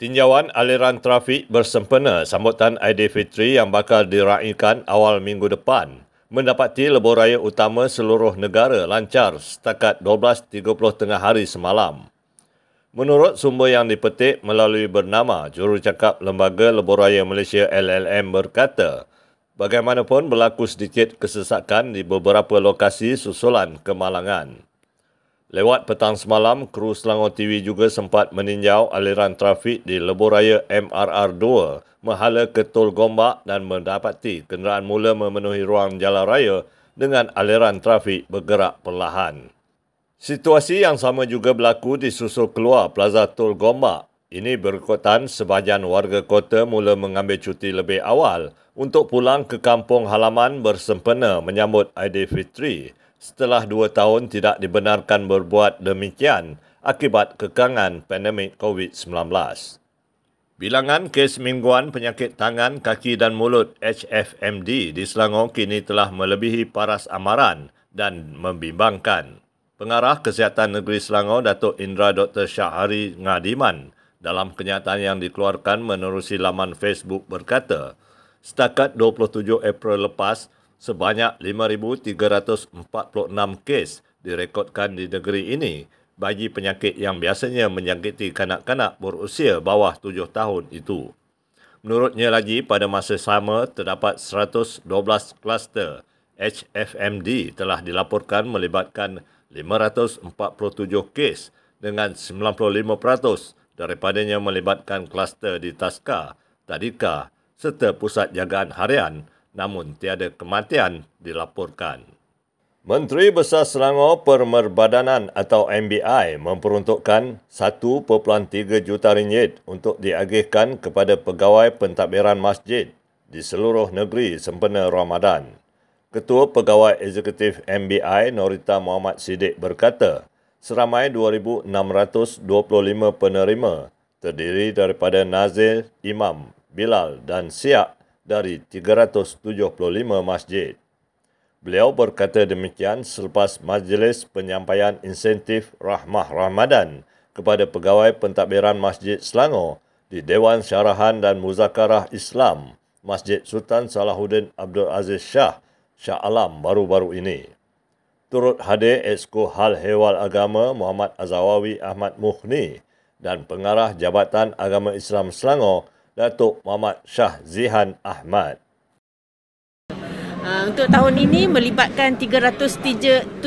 Tinjauan aliran trafik bersempena sambutan Aidilfitri yang bakal diraikan awal minggu depan mendapati lebuh raya utama seluruh negara lancar setakat 12.30 tengah hari semalam. Menurut sumber yang dipetik melalui bernama Jurucakap Lembaga Lebuh Raya Malaysia LLM berkata, bagaimanapun berlaku sedikit kesesakan di beberapa lokasi susulan kemalangan. Lewat petang semalam, kru Selangor TV juga sempat meninjau aliran trafik di Lebuh Raya MRR2 Mahala Ketul Gombak dan mendapati kenderaan mula memenuhi ruang jalan raya dengan aliran trafik bergerak perlahan. Situasi yang sama juga berlaku di susul keluar Plaza Tol Gombak. Ini berikutan sebahagian warga kota mula mengambil cuti lebih awal untuk pulang ke kampung halaman bersempena menyambut Aidilfitri setelah dua tahun tidak dibenarkan berbuat demikian akibat kekangan pandemik COVID-19. Bilangan kes mingguan penyakit tangan, kaki dan mulut HFMD di Selangor kini telah melebihi paras amaran dan membimbangkan. Pengarah Kesihatan Negeri Selangor, Datuk Indra Dr. Syahari Ngadiman, dalam kenyataan yang dikeluarkan menerusi laman Facebook berkata, setakat 27 April lepas, sebanyak 5,346 kes direkodkan di negeri ini bagi penyakit yang biasanya menjangkiti kanak-kanak berusia bawah 7 tahun itu. Menurutnya lagi, pada masa sama terdapat 112 kluster HFMD telah dilaporkan melibatkan 547 kes dengan 95% daripadanya melibatkan kluster di Taska, Tadika serta Pusat Jagaan Harian namun tiada kematian dilaporkan. Menteri Besar Selangor Pemerbadanan atau MBI memperuntukkan 1.3 juta ringgit untuk diagihkan kepada pegawai pentadbiran masjid di seluruh negeri sempena Ramadan. Ketua Pegawai Eksekutif MBI Norita Muhammad Siddiq berkata, seramai 2,625 penerima terdiri daripada Nazir, Imam, Bilal dan Siak dari 375 masjid. Beliau berkata demikian selepas majlis penyampaian insentif Rahmah Ramadan kepada pegawai pentadbiran Masjid Selangor di Dewan Syarahan dan Muzakarah Islam Masjid Sultan Salahuddin Abdul Aziz Shah Shah Alam baru-baru ini. Turut hadir Esko Hal Hewal Agama Muhammad Azawawi Ahmad Muhni dan pengarah Jabatan Agama Islam Selangor Datuk Muhammad Shah Zihan Ahmad. Uh, untuk tahun ini melibatkan 375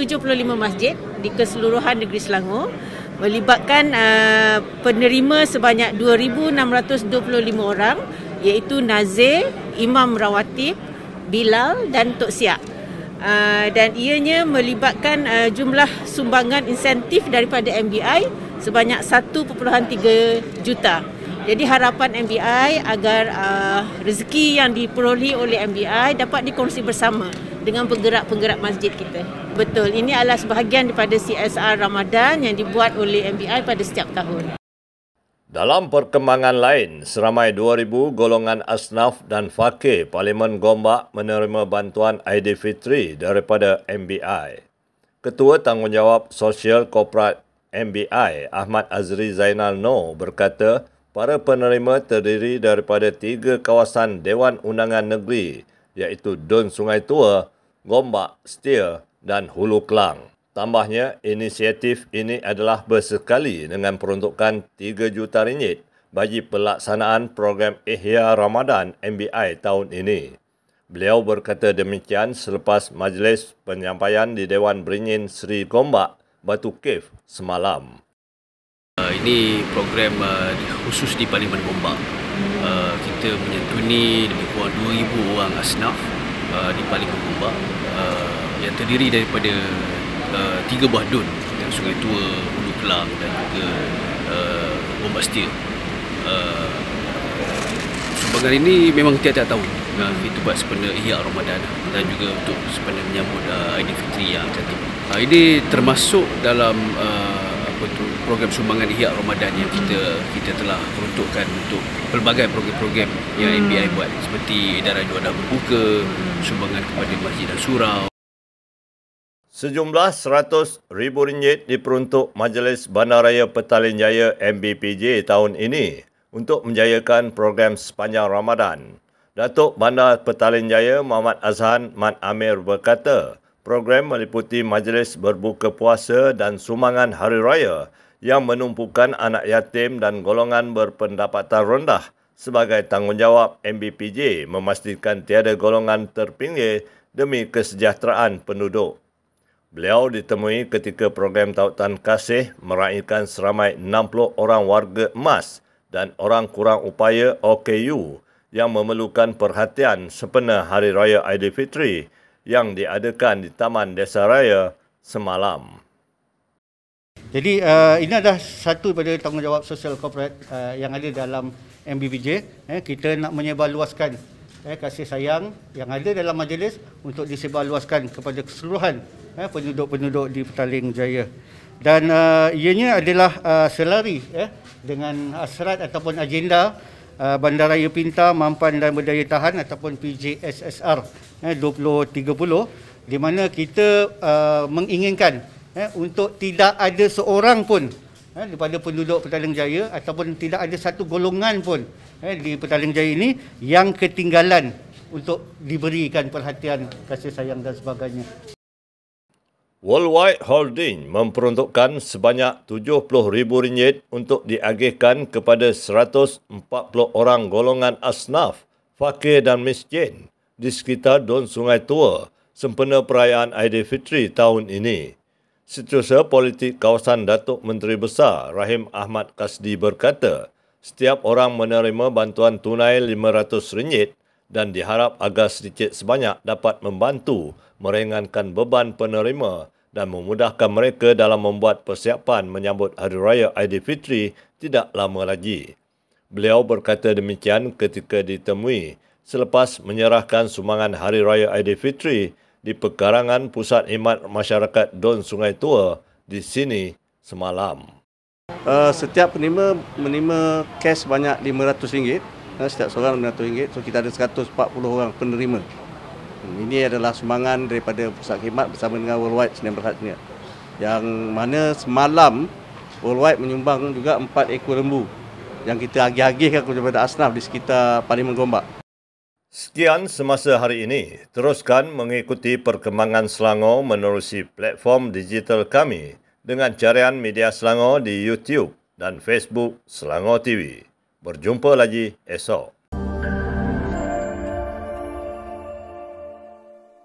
masjid di keseluruhan negeri Selangor melibatkan uh, penerima sebanyak 2625 orang iaitu Nazir, Imam Rawatib, Bilal dan Tok Siak. Uh, dan ianya melibatkan jumlah sumbangan insentif daripada MBI sebanyak 1.3 juta. Jadi harapan MBI agar uh, rezeki yang diperolehi oleh MBI dapat dikongsi bersama dengan penggerak-penggerak masjid kita. Betul, ini adalah sebahagian daripada CSR Ramadan yang dibuat oleh MBI pada setiap tahun. Dalam perkembangan lain, seramai 2,000 golongan asnaf dan fakir Parlimen Gombak menerima bantuan Aidilfitri daripada MBI. Ketua Tanggungjawab Sosial Korporat MBI, Ahmad Azri Zainal No berkata, Para penerima terdiri daripada tiga kawasan Dewan Undangan Negeri iaitu Dun Sungai Tua, Gombak, Setia dan Hulu Kelang. Tambahnya, inisiatif ini adalah bersekali dengan peruntukan 3 juta ringgit bagi pelaksanaan program Ihya Ramadan MBI tahun ini. Beliau berkata demikian selepas majlis penyampaian di Dewan Beringin Sri Gombak, Batu Cave semalam. Uh, ini program uh, khusus di Parlimen Gombak. Uh, kita menyentuni lebih kurang 2,000 orang asnaf uh, di Parlimen Gombak uh, yang terdiri daripada uh, tiga buah dun yang Sungai Tua, Hulu Kelang dan juga uh, Gombak Setia. Uh, sumbangan ini memang tiada tahu uh, kita buat sepenuhnya Ihya Ramadan dan juga untuk sepenuhnya menyambut uh, Aidilfitri yang cantik. Uh, ini termasuk dalam uh, apa tu program sumbangan ihya Ramadan yang kita kita telah peruntukkan untuk pelbagai program-program yang hmm. MBI buat seperti edaran jualan berbuka, sumbangan kepada masjid dan surau. Sejumlah 100 ribu ringgit diperuntuk Majlis Bandaraya Petaling Jaya MBPJ tahun ini untuk menjayakan program sepanjang Ramadan. Datuk Bandar Petaling Jaya Muhammad Azhan Mat Amir berkata, program meliputi majlis berbuka puasa dan sumangan hari raya yang menumpukan anak yatim dan golongan berpendapatan rendah sebagai tanggungjawab MBPJ memastikan tiada golongan terpinggir demi kesejahteraan penduduk. Beliau ditemui ketika program Tautan Kasih meraihkan seramai 60 orang warga emas dan orang kurang upaya OKU yang memerlukan perhatian sempena Hari Raya Aidilfitri yang diadakan di Taman Desa Raya semalam. Jadi uh, ini adalah satu daripada tanggungjawab sosial korporat uh, yang ada dalam MBBJ. Eh, kita nak menyebarluaskan eh, kasih sayang yang ada dalam majlis untuk disebarluaskan kepada keseluruhan eh, penduduk-penduduk di Petaling Jaya. Dan uh, ianya adalah uh, selari eh, dengan asrat ataupun agenda uh, Bandaraya Pintar Mampan dan Berdaya Tahan ataupun PJSSR eh, 2030 di mana kita uh, menginginkan eh, untuk tidak ada seorang pun eh, daripada penduduk Petaling Jaya ataupun tidak ada satu golongan pun eh, di Petaling Jaya ini yang ketinggalan untuk diberikan perhatian kasih sayang dan sebagainya. Worldwide Holding memperuntukkan sebanyak RM70,000 untuk diagihkan kepada 140 orang golongan asnaf, fakir dan miskin di sekitar Don Sungai Tua sempena perayaan Aidilfitri tahun ini. Setiausaha Politik Kawasan Datuk Menteri Besar Rahim Ahmad Kasdi berkata, setiap orang menerima bantuan tunai RM500 dan diharap agar sedikit sebanyak dapat membantu meringankan beban penerima dan memudahkan mereka dalam membuat persiapan menyambut Hari Raya Aidilfitri tidak lama lagi. Beliau berkata demikian ketika ditemui selepas menyerahkan sumbangan Hari Raya Aidilfitri di pekarangan Pusat Imat Masyarakat Don Sungai Tua di sini semalam. Uh, setiap penerima menerima cash sebanyak RM500. Uh, setiap seorang RM500. So kita ada 140 orang penerima. Ini adalah sumbangan daripada Pusat Khidmat bersama dengan Worldwide Sdn Berhad Sdn. Yang mana semalam Worldwide menyumbang juga 4 ekor lembu yang kita agih-agihkan kepada asnaf di sekitar Parlimen Gombak. Sekian semasa hari ini. Teruskan mengikuti perkembangan Selangor menerusi platform digital kami dengan carian media Selangor di YouTube dan Facebook Selangor TV. Berjumpa lagi esok.